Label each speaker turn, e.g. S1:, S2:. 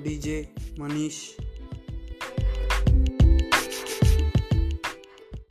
S1: DJ Manish.